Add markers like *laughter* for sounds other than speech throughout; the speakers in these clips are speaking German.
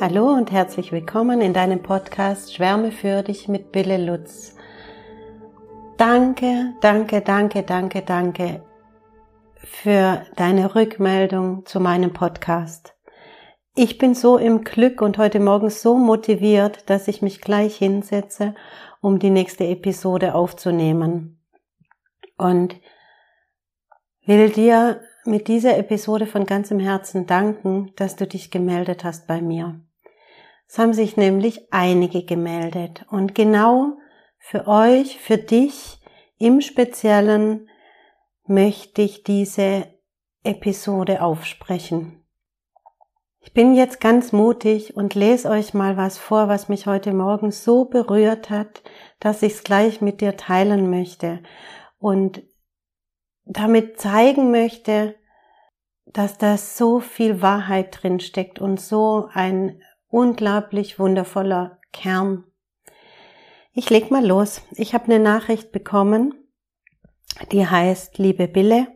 Hallo und herzlich willkommen in deinem Podcast Schwärme für dich mit Bille Lutz. Danke, danke, danke, danke, danke für deine Rückmeldung zu meinem Podcast. Ich bin so im Glück und heute Morgen so motiviert, dass ich mich gleich hinsetze, um die nächste Episode aufzunehmen. Und will dir mit dieser Episode von ganzem Herzen danken, dass du dich gemeldet hast bei mir. Es haben sich nämlich einige gemeldet und genau für euch, für dich im Speziellen möchte ich diese Episode aufsprechen. Ich bin jetzt ganz mutig und lese euch mal was vor, was mich heute Morgen so berührt hat, dass ich es gleich mit dir teilen möchte und damit zeigen möchte, dass da so viel Wahrheit drin steckt und so ein unglaublich wundervoller Kern. Ich leg mal los. Ich habe eine Nachricht bekommen, die heißt Liebe Bille.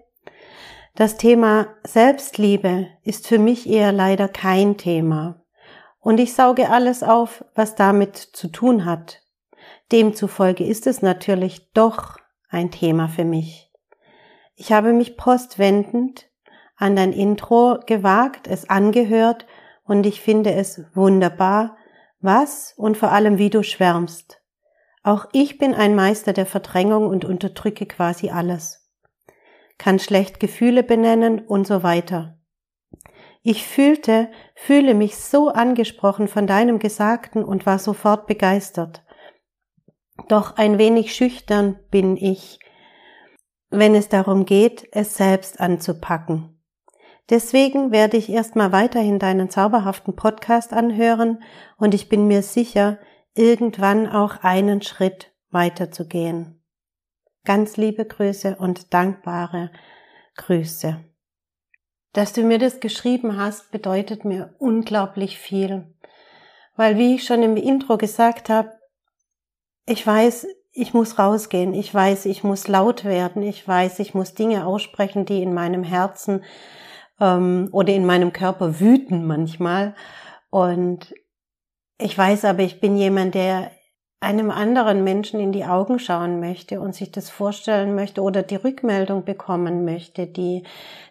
Das Thema Selbstliebe ist für mich eher leider kein Thema. Und ich sauge alles auf, was damit zu tun hat. Demzufolge ist es natürlich doch ein Thema für mich. Ich habe mich postwendend an dein Intro gewagt, es angehört und ich finde es wunderbar, was und vor allem wie du schwärmst. Auch ich bin ein Meister der Verdrängung und unterdrücke quasi alles. Kann schlecht Gefühle benennen und so weiter. Ich fühlte, fühle mich so angesprochen von deinem Gesagten und war sofort begeistert. Doch ein wenig schüchtern bin ich, wenn es darum geht, es selbst anzupacken. Deswegen werde ich erstmal weiterhin deinen zauberhaften Podcast anhören und ich bin mir sicher, irgendwann auch einen Schritt weiterzugehen. Ganz liebe Grüße und dankbare Grüße. Dass du mir das geschrieben hast, bedeutet mir unglaublich viel. Weil wie ich schon im Intro gesagt habe, ich weiß, ich muss rausgehen, ich weiß, ich muss laut werden, ich weiß, ich muss Dinge aussprechen, die in meinem Herzen ähm, oder in meinem Körper wüten manchmal. Und ich weiß aber, ich bin jemand, der einem anderen Menschen in die Augen schauen möchte und sich das vorstellen möchte oder die Rückmeldung bekommen möchte, die,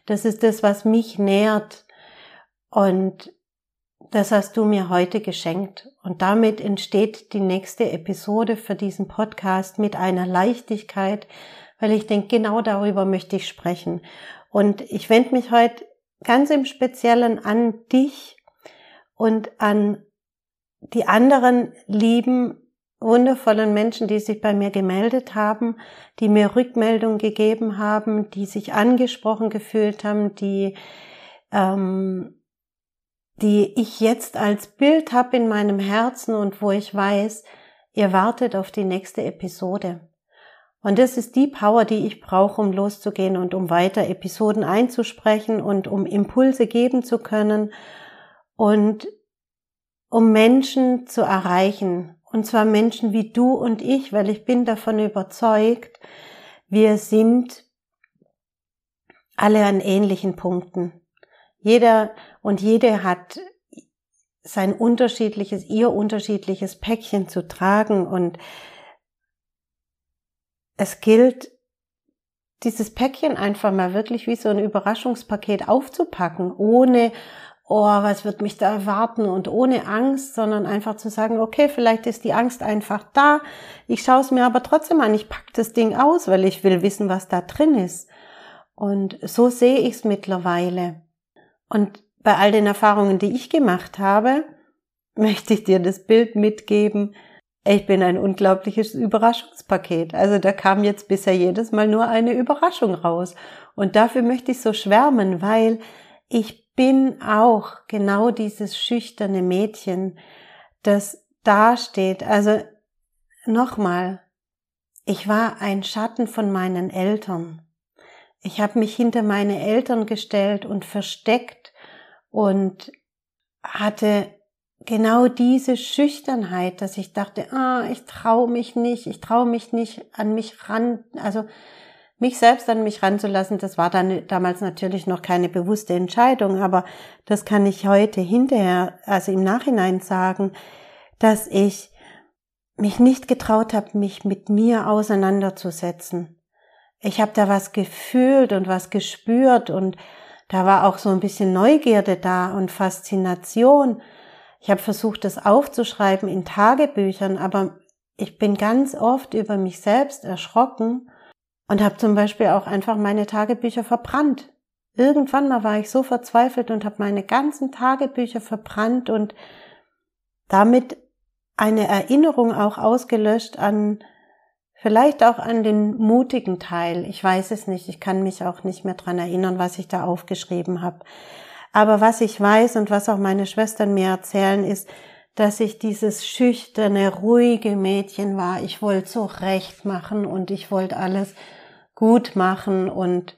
das ist das, was mich nährt. Und das hast du mir heute geschenkt. Und damit entsteht die nächste Episode für diesen Podcast mit einer Leichtigkeit, weil ich denke, genau darüber möchte ich sprechen. Und ich wende mich heute ganz im Speziellen an dich und an die anderen lieben, wundervollen Menschen, die sich bei mir gemeldet haben, die mir Rückmeldung gegeben haben, die sich angesprochen gefühlt haben, die, ähm, die ich jetzt als Bild habe in meinem Herzen und wo ich weiß, ihr wartet auf die nächste Episode. Und das ist die Power, die ich brauche, um loszugehen und um weiter Episoden einzusprechen und um Impulse geben zu können und um Menschen zu erreichen. Und zwar Menschen wie du und ich, weil ich bin davon überzeugt, wir sind alle an ähnlichen Punkten. Jeder und jede hat sein unterschiedliches, ihr unterschiedliches Päckchen zu tragen und es gilt, dieses Päckchen einfach mal wirklich wie so ein Überraschungspaket aufzupacken, ohne, oh, was wird mich da erwarten und ohne Angst, sondern einfach zu sagen, okay, vielleicht ist die Angst einfach da, ich schaue es mir aber trotzdem an, ich pack das Ding aus, weil ich will wissen, was da drin ist. Und so sehe ich es mittlerweile. Und bei all den Erfahrungen, die ich gemacht habe, *laughs* möchte ich dir das Bild mitgeben, ich bin ein unglaubliches Überraschungspaket. Also da kam jetzt bisher jedes Mal nur eine Überraschung raus. Und dafür möchte ich so schwärmen, weil ich bin auch genau dieses schüchterne Mädchen, das dasteht. Also nochmal, ich war ein Schatten von meinen Eltern. Ich habe mich hinter meine Eltern gestellt und versteckt und hatte genau diese Schüchternheit, dass ich dachte, ah, ich traue mich nicht, ich traue mich nicht an mich ran, also mich selbst an mich ranzulassen, das war dann damals natürlich noch keine bewusste Entscheidung, aber das kann ich heute hinterher, also im Nachhinein sagen, dass ich mich nicht getraut habe, mich mit mir auseinanderzusetzen. Ich habe da was gefühlt und was gespürt und da war auch so ein bisschen Neugierde da und Faszination. Ich habe versucht, das aufzuschreiben in Tagebüchern, aber ich bin ganz oft über mich selbst erschrocken und habe zum Beispiel auch einfach meine Tagebücher verbrannt. Irgendwann mal war ich so verzweifelt und habe meine ganzen Tagebücher verbrannt und damit eine Erinnerung auch ausgelöscht an vielleicht auch an den mutigen Teil. Ich weiß es nicht, ich kann mich auch nicht mehr dran erinnern, was ich da aufgeschrieben habe. Aber was ich weiß und was auch meine Schwestern mir erzählen, ist, dass ich dieses schüchterne, ruhige Mädchen war. Ich wollte so recht machen und ich wollte alles gut machen und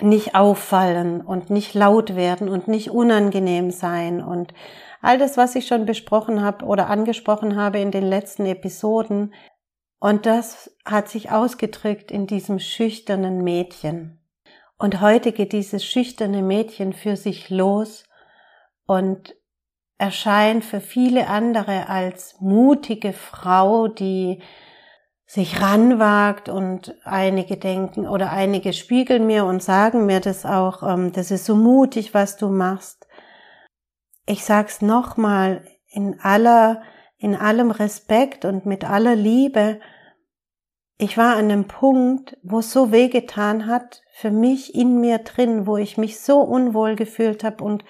nicht auffallen und nicht laut werden und nicht unangenehm sein und all das, was ich schon besprochen habe oder angesprochen habe in den letzten Episoden. Und das hat sich ausgedrückt in diesem schüchternen Mädchen. Und heute geht dieses schüchterne Mädchen für sich los und erscheint für viele andere als mutige Frau, die sich ranwagt und einige denken oder einige spiegeln mir und sagen mir das auch, ähm, das ist so mutig, was du machst. Ich sag's nochmal in aller, in allem Respekt und mit aller Liebe. Ich war an einem Punkt, wo es so wehgetan hat, für mich in mir drin, wo ich mich so unwohl gefühlt habe und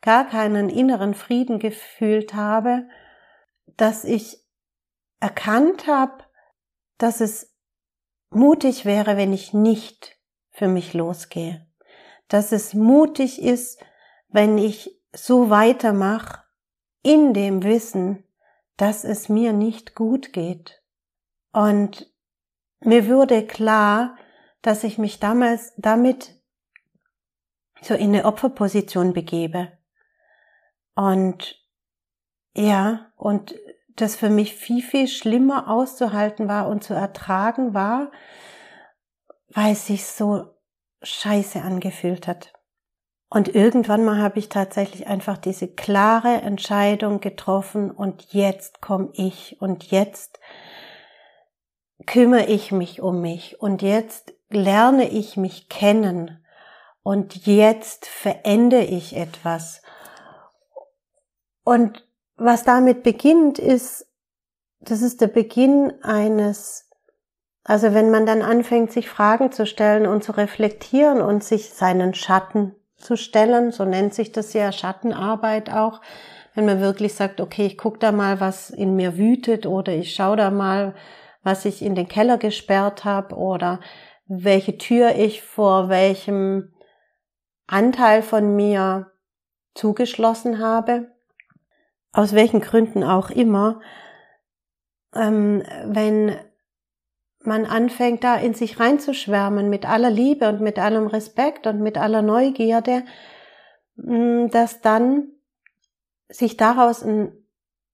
gar keinen inneren Frieden gefühlt habe, dass ich erkannt habe, dass es mutig wäre, wenn ich nicht für mich losgehe. Dass es mutig ist, wenn ich so weitermache, in dem Wissen, dass es mir nicht gut geht. Und mir wurde klar, dass ich mich damals damit so in eine Opferposition begebe. Und ja, und das für mich viel, viel schlimmer auszuhalten war und zu ertragen war, weil es sich so scheiße angefühlt hat. Und irgendwann mal habe ich tatsächlich einfach diese klare Entscheidung getroffen und jetzt komme ich und jetzt kümmere ich mich um mich und jetzt lerne ich mich kennen und jetzt verändere ich etwas. Und was damit beginnt, ist, das ist der Beginn eines, also wenn man dann anfängt, sich Fragen zu stellen und zu reflektieren und sich seinen Schatten zu stellen, so nennt sich das ja Schattenarbeit auch, wenn man wirklich sagt, okay, ich gucke da mal, was in mir wütet oder ich schaue da mal, was ich in den Keller gesperrt habe oder welche Tür ich vor welchem Anteil von mir zugeschlossen habe aus welchen Gründen auch immer, ähm, wenn man anfängt, da in sich reinzuschwärmen mit aller Liebe und mit allem Respekt und mit aller Neugierde, mm, dass dann sich daraus ein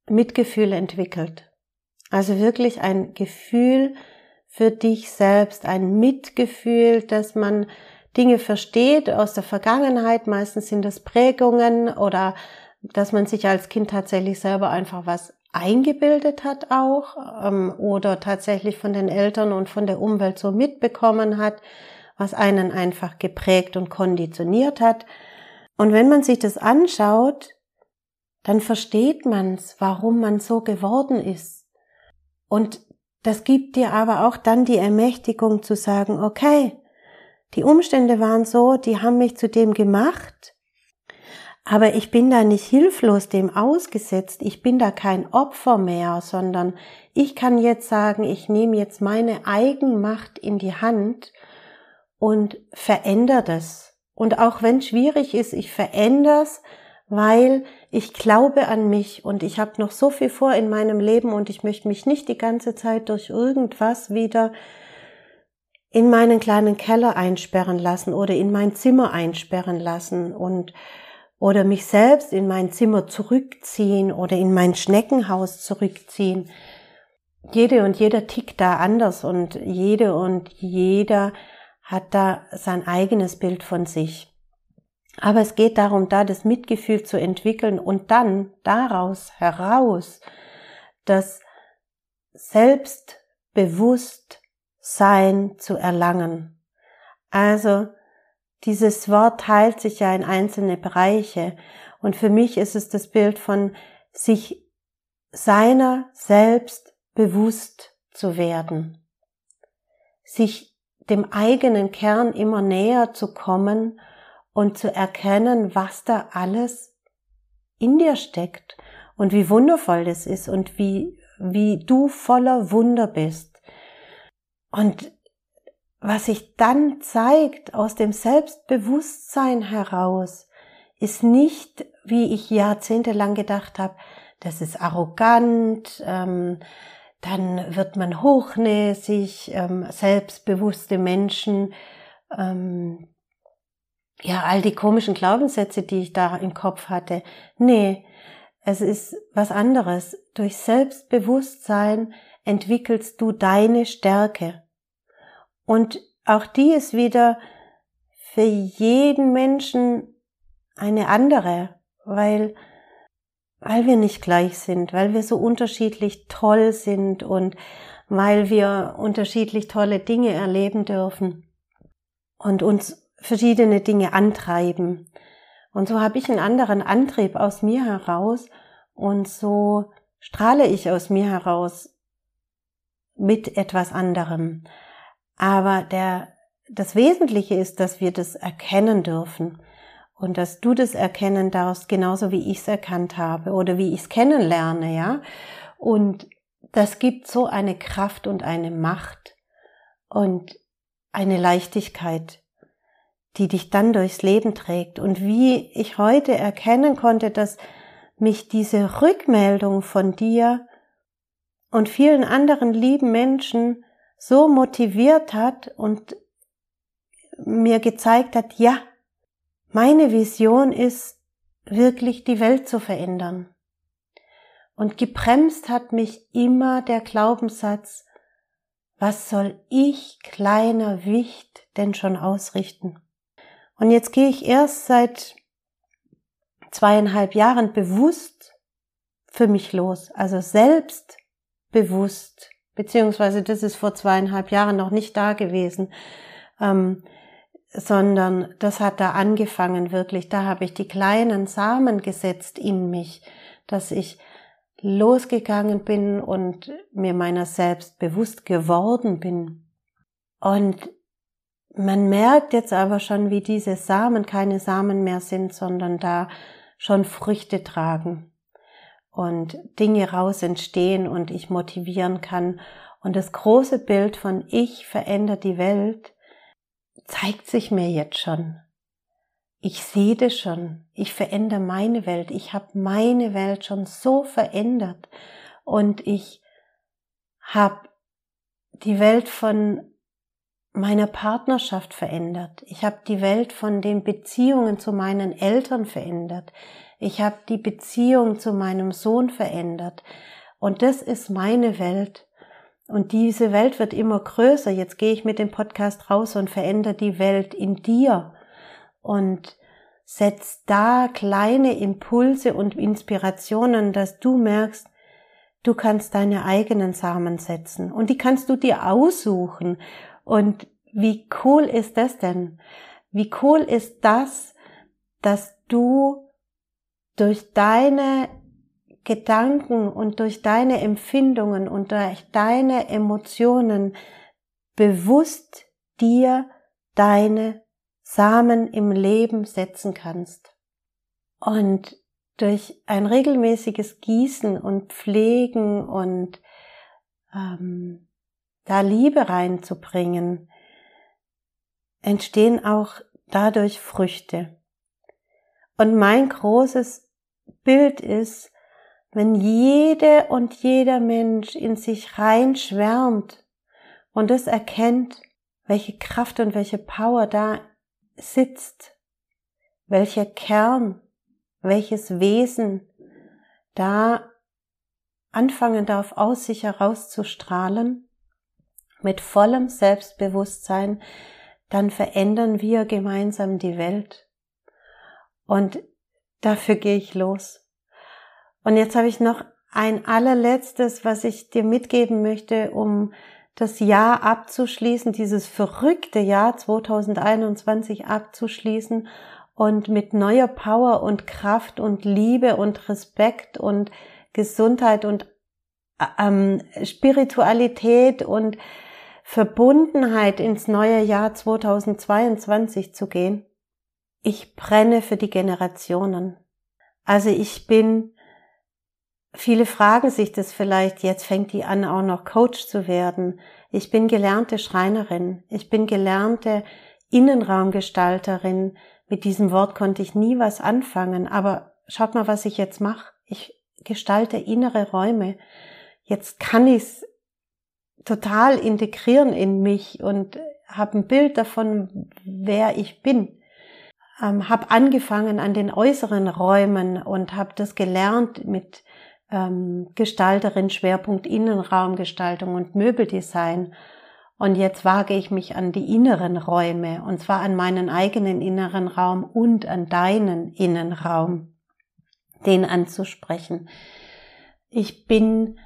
Mitgefühl entwickelt. Also wirklich ein Gefühl für dich selbst, ein Mitgefühl, dass man Dinge versteht aus der Vergangenheit. Meistens sind es Prägungen oder dass man sich als Kind tatsächlich selber einfach was eingebildet hat auch ähm, oder tatsächlich von den Eltern und von der Umwelt so mitbekommen hat, was einen einfach geprägt und konditioniert hat. Und wenn man sich das anschaut, dann versteht man's, warum man so geworden ist. Und das gibt dir aber auch dann die Ermächtigung zu sagen, okay, die Umstände waren so, die haben mich zu dem gemacht, aber ich bin da nicht hilflos dem ausgesetzt, ich bin da kein Opfer mehr, sondern ich kann jetzt sagen, ich nehme jetzt meine Eigenmacht in die Hand und verändere das. Und auch wenn es schwierig ist, ich verändere es, weil ich glaube an mich und ich habe noch so viel vor in meinem Leben und ich möchte mich nicht die ganze Zeit durch irgendwas wieder in meinen kleinen Keller einsperren lassen oder in mein Zimmer einsperren lassen und oder mich selbst in mein Zimmer zurückziehen oder in mein Schneckenhaus zurückziehen. Jede und jeder tickt da anders und jede und jeder hat da sein eigenes Bild von sich. Aber es geht darum, da das Mitgefühl zu entwickeln und dann daraus heraus das Selbstbewusstsein zu erlangen. Also dieses Wort teilt sich ja in einzelne Bereiche und für mich ist es das Bild von sich seiner selbst bewusst zu werden, sich dem eigenen Kern immer näher zu kommen und zu erkennen, was da alles in dir steckt und wie wundervoll das ist und wie, wie du voller Wunder bist. Und was sich dann zeigt aus dem Selbstbewusstsein heraus, ist nicht, wie ich jahrzehntelang gedacht habe, das ist arrogant, ähm, dann wird man hochnäsig, ähm, selbstbewusste Menschen, ähm, ja, all die komischen Glaubenssätze, die ich da im Kopf hatte. Nee, es ist was anderes. Durch Selbstbewusstsein entwickelst du deine Stärke. Und auch die ist wieder für jeden Menschen eine andere, weil, weil wir nicht gleich sind, weil wir so unterschiedlich toll sind und weil wir unterschiedlich tolle Dinge erleben dürfen und uns verschiedene Dinge antreiben. Und so habe ich einen anderen Antrieb aus mir heraus und so strahle ich aus mir heraus mit etwas anderem. Aber der, das Wesentliche ist, dass wir das erkennen dürfen und dass du das erkennen darfst, genauso wie ich es erkannt habe oder wie ich es kennenlerne, ja. Und das gibt so eine Kraft und eine Macht und eine Leichtigkeit, die dich dann durchs Leben trägt. Und wie ich heute erkennen konnte, dass mich diese Rückmeldung von dir und vielen anderen lieben Menschen so motiviert hat und mir gezeigt hat, ja, meine Vision ist wirklich die Welt zu verändern. Und gebremst hat mich immer der Glaubenssatz, was soll ich kleiner Wicht denn schon ausrichten? Und jetzt gehe ich erst seit zweieinhalb Jahren bewusst für mich los, also selbstbewusst, beziehungsweise das ist vor zweieinhalb Jahren noch nicht da gewesen, ähm, sondern das hat da angefangen wirklich. Da habe ich die kleinen Samen gesetzt in mich, dass ich losgegangen bin und mir meiner selbst bewusst geworden bin. Und man merkt jetzt aber schon, wie diese Samen keine Samen mehr sind, sondern da schon Früchte tragen und Dinge raus entstehen und ich motivieren kann. Und das große Bild von ich verändere die Welt zeigt sich mir jetzt schon. Ich sehe das schon. Ich verändere meine Welt. Ich habe meine Welt schon so verändert. Und ich habe die Welt von meiner Partnerschaft verändert. Ich habe die Welt von den Beziehungen zu meinen Eltern verändert. Ich habe die Beziehung zu meinem Sohn verändert. Und das ist meine Welt. Und diese Welt wird immer größer. Jetzt gehe ich mit dem Podcast raus und verändere die Welt in dir. Und setz da kleine Impulse und Inspirationen, dass du merkst, du kannst deine eigenen Samen setzen. Und die kannst du dir aussuchen. Und wie cool ist das denn? Wie cool ist das, dass du durch deine Gedanken und durch deine Empfindungen und durch deine Emotionen bewusst dir deine Samen im Leben setzen kannst. Und durch ein regelmäßiges Gießen und Pflegen und ähm, da Liebe reinzubringen, entstehen auch dadurch Früchte. Und mein großes Bild ist, wenn jede und jeder Mensch in sich rein schwärmt und es erkennt, welche Kraft und welche Power da sitzt, welcher Kern, welches Wesen da anfangen darf, aus sich herauszustrahlen, mit vollem Selbstbewusstsein, dann verändern wir gemeinsam die Welt. Und dafür gehe ich los. Und jetzt habe ich noch ein allerletztes, was ich dir mitgeben möchte, um das Jahr abzuschließen, dieses verrückte Jahr 2021 abzuschließen und mit neuer Power und Kraft und Liebe und Respekt und Gesundheit und ähm, Spiritualität und Verbundenheit ins neue Jahr 2022 zu gehen. Ich brenne für die Generationen. Also ich bin, viele fragen sich das vielleicht, jetzt fängt die an, auch noch Coach zu werden. Ich bin gelernte Schreinerin. Ich bin gelernte Innenraumgestalterin. Mit diesem Wort konnte ich nie was anfangen, aber schaut mal, was ich jetzt mache. Ich gestalte innere Räume. Jetzt kann ich es total integrieren in mich und habe ein Bild davon, wer ich bin. Ähm, habe angefangen an den äußeren Räumen und habe das gelernt mit ähm, Gestalterin, Schwerpunkt Innenraumgestaltung und Möbeldesign. Und jetzt wage ich mich an die inneren Räume, und zwar an meinen eigenen inneren Raum und an deinen Innenraum, den anzusprechen. Ich bin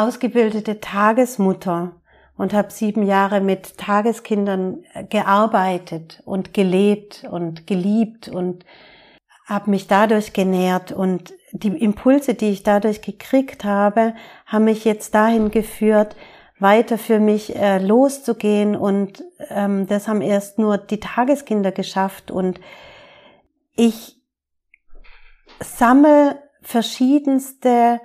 ausgebildete Tagesmutter und habe sieben Jahre mit Tageskindern äh, gearbeitet und gelebt und geliebt und habe mich dadurch genährt. Und die Impulse, die ich dadurch gekriegt habe, haben mich jetzt dahin geführt, weiter für mich äh, loszugehen. Und ähm, das haben erst nur die Tageskinder geschafft. Und ich sammle verschiedenste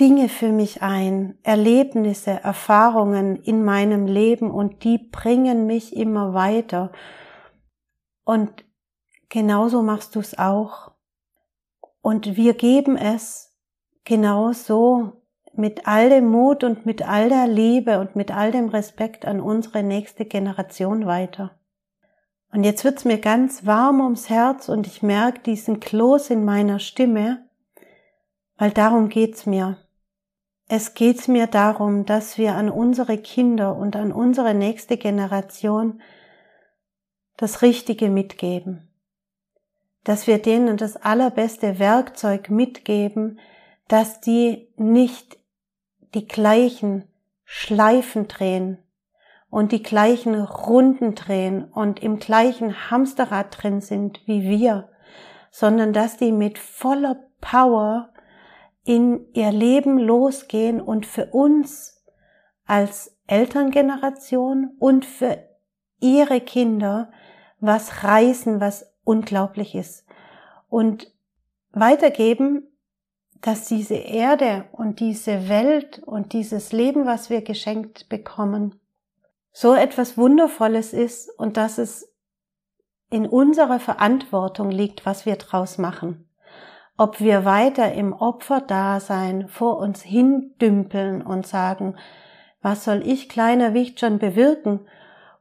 Dinge für mich ein, Erlebnisse, Erfahrungen in meinem Leben und die bringen mich immer weiter. Und genauso machst du es auch. Und wir geben es genauso mit all dem Mut und mit all der Liebe und mit all dem Respekt an unsere nächste Generation weiter. Und jetzt wird's mir ganz warm ums Herz und ich merke diesen Kloß in meiner Stimme, weil darum geht's mir. Es geht mir darum, dass wir an unsere Kinder und an unsere nächste Generation das Richtige mitgeben. Dass wir denen das allerbeste Werkzeug mitgeben, dass die nicht die gleichen Schleifen drehen und die gleichen Runden drehen und im gleichen Hamsterrad drin sind wie wir, sondern dass die mit voller Power in ihr Leben losgehen und für uns als Elterngeneration und für ihre Kinder was reißen, was unglaublich ist. Und weitergeben, dass diese Erde und diese Welt und dieses Leben, was wir geschenkt bekommen, so etwas Wundervolles ist und dass es in unserer Verantwortung liegt, was wir draus machen ob wir weiter im Opferdasein vor uns hindümpeln und sagen, was soll ich kleiner Wicht schon bewirken,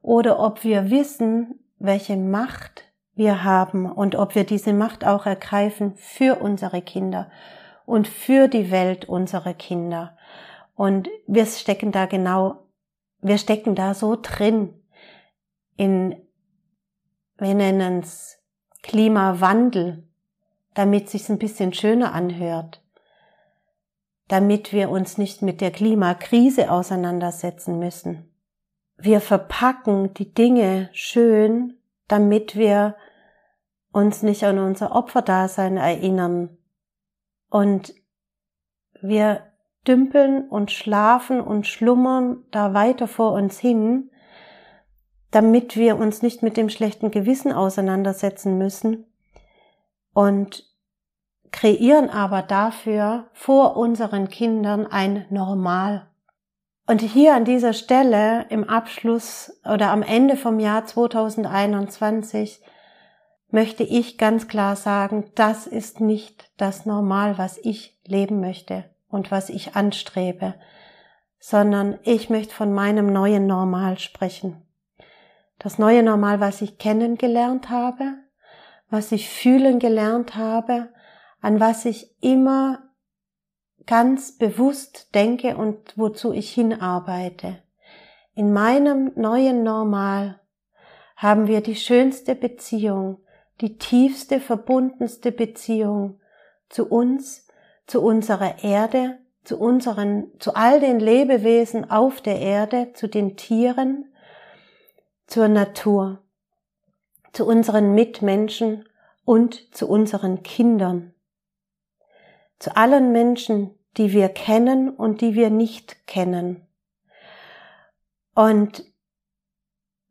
oder ob wir wissen, welche Macht wir haben und ob wir diese Macht auch ergreifen für unsere Kinder und für die Welt unserer Kinder. Und wir stecken da genau, wir stecken da so drin in, wir nennen es Klimawandel, damit sich's ein bisschen schöner anhört, damit wir uns nicht mit der Klimakrise auseinandersetzen müssen. Wir verpacken die Dinge schön, damit wir uns nicht an unser Opferdasein erinnern. Und wir dümpeln und schlafen und schlummern da weiter vor uns hin, damit wir uns nicht mit dem schlechten Gewissen auseinandersetzen müssen, und kreieren aber dafür vor unseren Kindern ein Normal. Und hier an dieser Stelle im Abschluss oder am Ende vom Jahr 2021 möchte ich ganz klar sagen, das ist nicht das Normal, was ich leben möchte und was ich anstrebe, sondern ich möchte von meinem neuen Normal sprechen. Das neue Normal, was ich kennengelernt habe, was ich fühlen gelernt habe, an was ich immer ganz bewusst denke und wozu ich hinarbeite. in meinem neuen Normal haben wir die schönste Beziehung, die tiefste, verbundenste Beziehung zu uns, zu unserer Erde, zu unseren, zu all den Lebewesen auf der Erde, zu den Tieren, zur Natur, zu unseren Mitmenschen und zu unseren Kindern, zu allen Menschen, die wir kennen und die wir nicht kennen. Und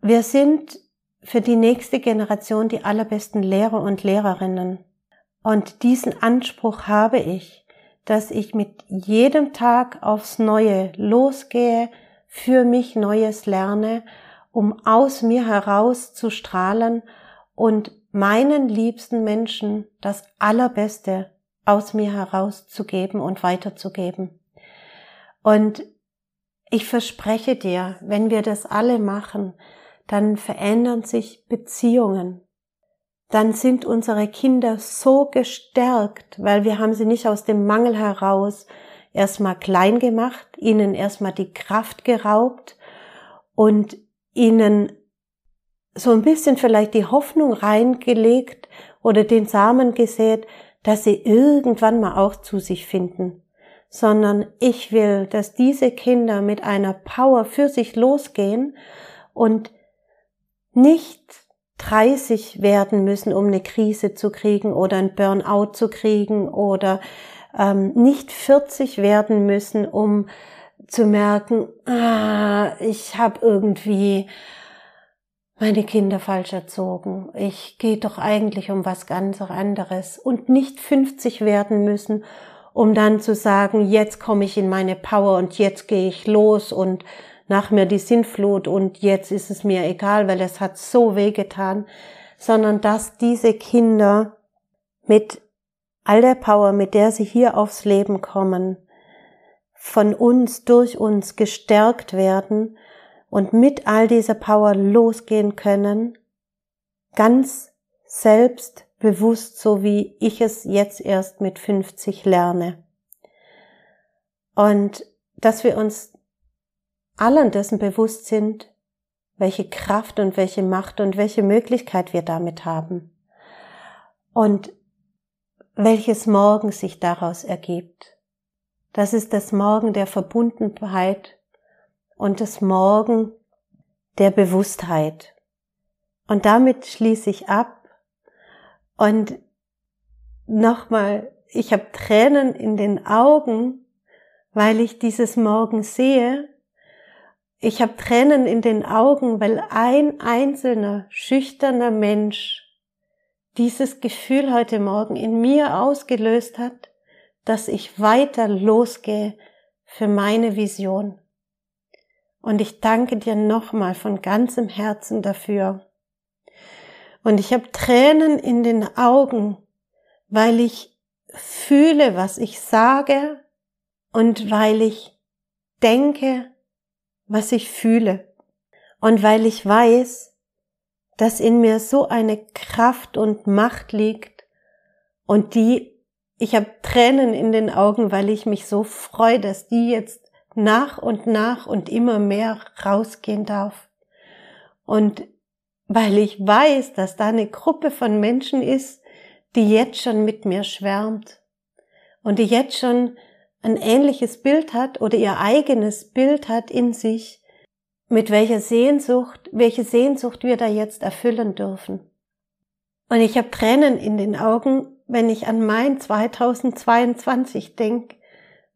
wir sind für die nächste Generation die allerbesten Lehrer und Lehrerinnen. Und diesen Anspruch habe ich, dass ich mit jedem Tag aufs Neue losgehe, für mich Neues lerne, um aus mir heraus zu strahlen und meinen liebsten Menschen das Allerbeste aus mir herauszugeben und weiterzugeben. Und ich verspreche dir, wenn wir das alle machen, dann verändern sich Beziehungen. Dann sind unsere Kinder so gestärkt, weil wir haben sie nicht aus dem Mangel heraus erstmal klein gemacht, ihnen erstmal die Kraft geraubt und ihnen so ein bisschen vielleicht die Hoffnung reingelegt oder den Samen gesät, dass sie irgendwann mal auch zu sich finden, sondern ich will, dass diese Kinder mit einer Power für sich losgehen und nicht 30 werden müssen, um eine Krise zu kriegen oder ein Burnout zu kriegen oder ähm, nicht 40 werden müssen, um zu merken, ah, ich habe irgendwie meine Kinder falsch erzogen. Ich gehe doch eigentlich um was ganz anderes und nicht 50 werden müssen, um dann zu sagen, jetzt komme ich in meine Power und jetzt gehe ich los und nach mir die Sintflut und jetzt ist es mir egal, weil es hat so weh getan, sondern dass diese Kinder mit all der Power, mit der sie hier aufs Leben kommen, von uns, durch uns gestärkt werden und mit all dieser Power losgehen können, ganz selbstbewusst, so wie ich es jetzt erst mit 50 lerne. Und dass wir uns allen dessen bewusst sind, welche Kraft und welche Macht und welche Möglichkeit wir damit haben. Und welches Morgen sich daraus ergibt. Das ist das Morgen der Verbundenheit und das Morgen der Bewusstheit. Und damit schließe ich ab. Und nochmal, ich habe Tränen in den Augen, weil ich dieses Morgen sehe. Ich habe Tränen in den Augen, weil ein einzelner, schüchterner Mensch dieses Gefühl heute Morgen in mir ausgelöst hat, dass ich weiter losgehe für meine Vision. Und ich danke dir nochmal von ganzem Herzen dafür. Und ich habe Tränen in den Augen, weil ich fühle, was ich sage und weil ich denke, was ich fühle. Und weil ich weiß, dass in mir so eine Kraft und Macht liegt und die, ich habe Tränen in den Augen, weil ich mich so freue, dass die jetzt nach und nach und immer mehr rausgehen darf. Und weil ich weiß, dass da eine Gruppe von Menschen ist, die jetzt schon mit mir schwärmt und die jetzt schon ein ähnliches Bild hat oder ihr eigenes Bild hat in sich, mit welcher Sehnsucht, welche Sehnsucht wir da jetzt erfüllen dürfen. Und ich habe Tränen in den Augen, wenn ich an mein 2022 denke,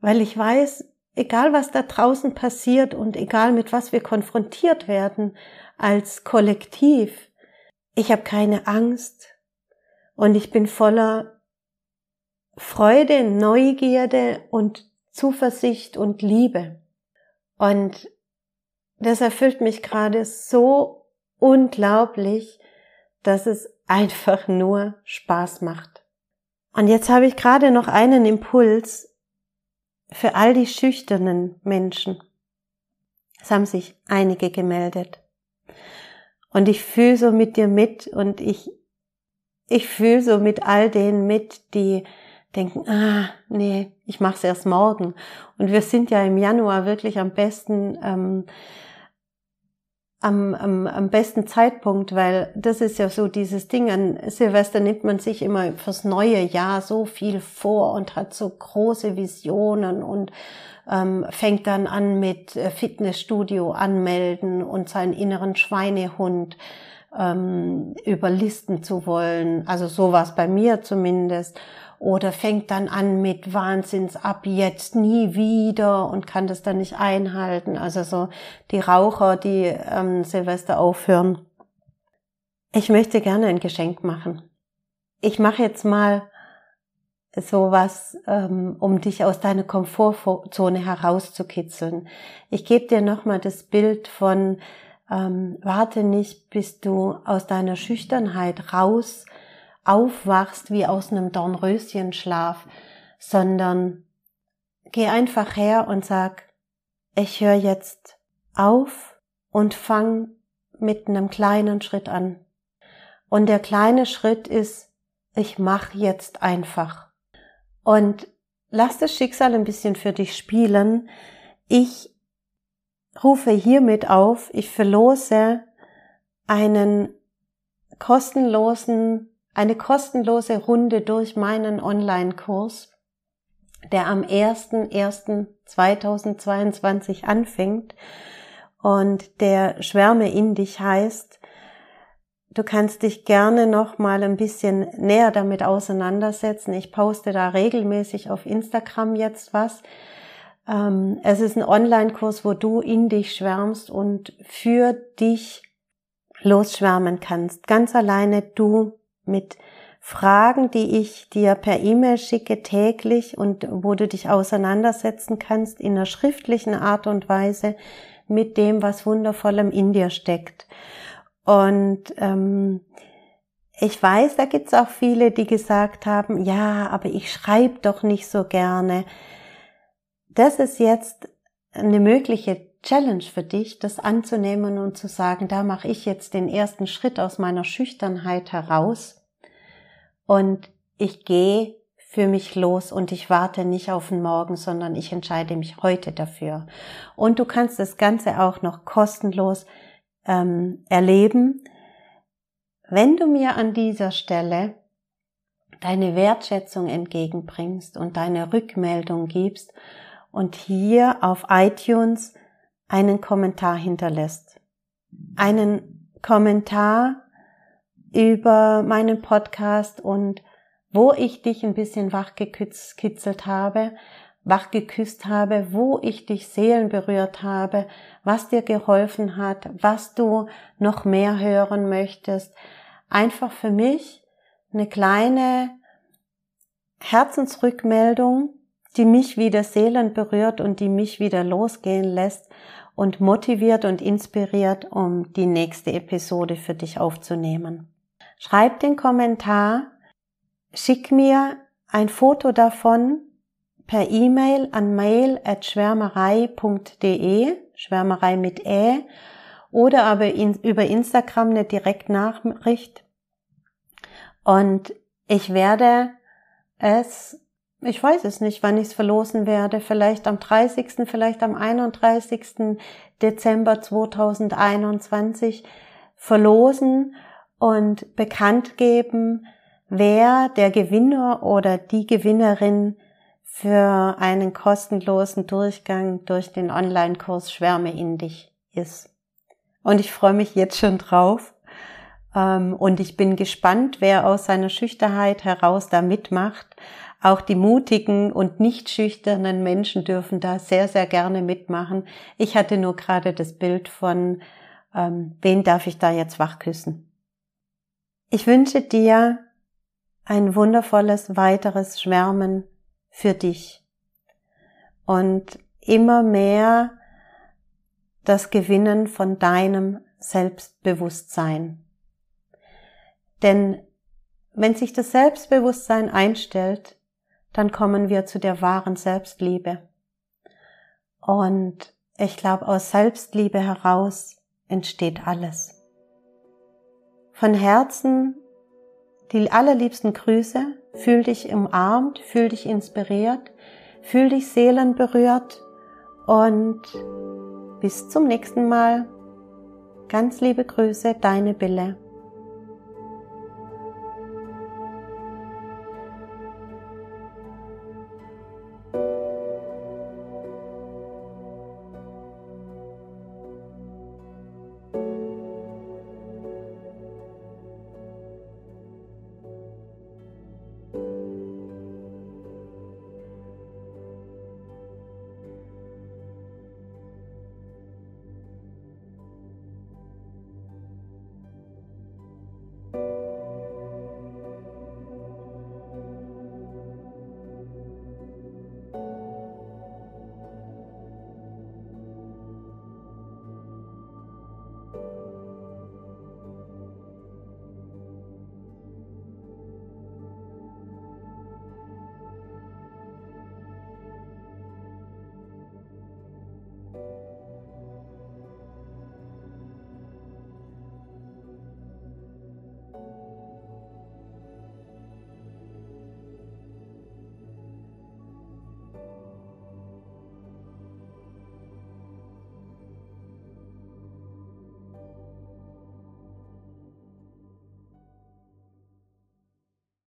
weil ich weiß, egal was da draußen passiert und egal mit was wir konfrontiert werden als Kollektiv, ich habe keine Angst und ich bin voller Freude, Neugierde und Zuversicht und Liebe. Und das erfüllt mich gerade so unglaublich, dass es einfach nur Spaß macht. Und jetzt habe ich gerade noch einen Impuls für all die schüchternen Menschen. Es haben sich einige gemeldet. Und ich fühle so mit dir mit und ich, ich fühle so mit all denen mit, die denken, ah, nee, ich mache es erst morgen. Und wir sind ja im Januar wirklich am besten ähm, am, am, am besten Zeitpunkt, weil das ist ja so dieses Ding, an Silvester nimmt man sich immer fürs neue Jahr so viel vor und hat so große Visionen und ähm, fängt dann an mit äh, Fitnessstudio anmelden und seinen inneren Schweinehund ähm, überlisten zu wollen. Also sowas bei mir zumindest oder fängt dann an mit Wahnsinns ab jetzt nie wieder und kann das dann nicht einhalten. Also so die Raucher, die ähm, Silvester aufhören. Ich möchte gerne ein Geschenk machen. Ich mache jetzt mal sowas, ähm, um dich aus deiner Komfortzone herauszukitzeln. Ich gebe dir nochmal das Bild von ähm, warte nicht, bis du aus deiner Schüchternheit raus aufwachst wie aus einem Dornröschenschlaf, sondern geh einfach her und sag, ich höre jetzt auf und fang mit einem kleinen Schritt an. Und der kleine Schritt ist, ich mach jetzt einfach. Und lass das Schicksal ein bisschen für dich spielen. Ich rufe hiermit auf, ich verlose einen kostenlosen eine kostenlose Runde durch meinen Online-Kurs, der am 01.01.2022 anfängt und der Schwärme in dich heißt. Du kannst dich gerne noch mal ein bisschen näher damit auseinandersetzen. Ich poste da regelmäßig auf Instagram jetzt was. Ähm, es ist ein Online-Kurs, wo du in dich schwärmst und für dich losschwärmen kannst. Ganz alleine du mit Fragen, die ich dir per E-Mail schicke täglich und wo du dich auseinandersetzen kannst in einer schriftlichen Art und Weise mit dem, was wundervollem in dir steckt. Und ähm, ich weiß, da gibt's auch viele, die gesagt haben, ja, aber ich schreibe doch nicht so gerne. Das ist jetzt eine mögliche Challenge für dich, das anzunehmen und zu sagen, da mache ich jetzt den ersten Schritt aus meiner Schüchternheit heraus und ich gehe für mich los und ich warte nicht auf den Morgen, sondern ich entscheide mich heute dafür. Und du kannst das Ganze auch noch kostenlos ähm, erleben, wenn du mir an dieser Stelle deine Wertschätzung entgegenbringst und deine Rückmeldung gibst und hier auf iTunes einen Kommentar hinterlässt. Einen Kommentar über meinen Podcast und wo ich dich ein bisschen wachgekitzelt habe, wachgeküsst habe, wo ich dich Seelen berührt habe, was dir geholfen hat, was du noch mehr hören möchtest. Einfach für mich eine kleine Herzensrückmeldung, die mich wieder Seelen berührt und die mich wieder losgehen lässt und motiviert und inspiriert, um die nächste Episode für dich aufzunehmen. Schreib den Kommentar, schick mir ein Foto davon per E-Mail an mail.schwärmerei.de, Schwärmerei mit Ä, oder aber in, über Instagram eine Direktnachricht. Und ich werde es ich weiß es nicht, wann ich es verlosen werde. Vielleicht am 30., vielleicht am 31. Dezember 2021 verlosen und bekannt geben, wer der Gewinner oder die Gewinnerin für einen kostenlosen Durchgang durch den Online-Kurs Schwärme in dich ist. Und ich freue mich jetzt schon drauf. Ähm, und ich bin gespannt, wer aus seiner Schüchternheit heraus da mitmacht. Auch die mutigen und nicht schüchternen Menschen dürfen da sehr, sehr gerne mitmachen. Ich hatte nur gerade das Bild von, ähm, wen darf ich da jetzt wachküssen? Ich wünsche dir ein wundervolles weiteres Schwärmen für dich und immer mehr das Gewinnen von deinem Selbstbewusstsein. Denn wenn sich das Selbstbewusstsein einstellt, dann kommen wir zu der wahren Selbstliebe. Und ich glaube, aus Selbstliebe heraus entsteht alles. Von Herzen die allerliebsten Grüße, fühl dich umarmt, fühl dich inspiriert, fühl dich seelenberührt und bis zum nächsten Mal. Ganz liebe Grüße, deine Bille.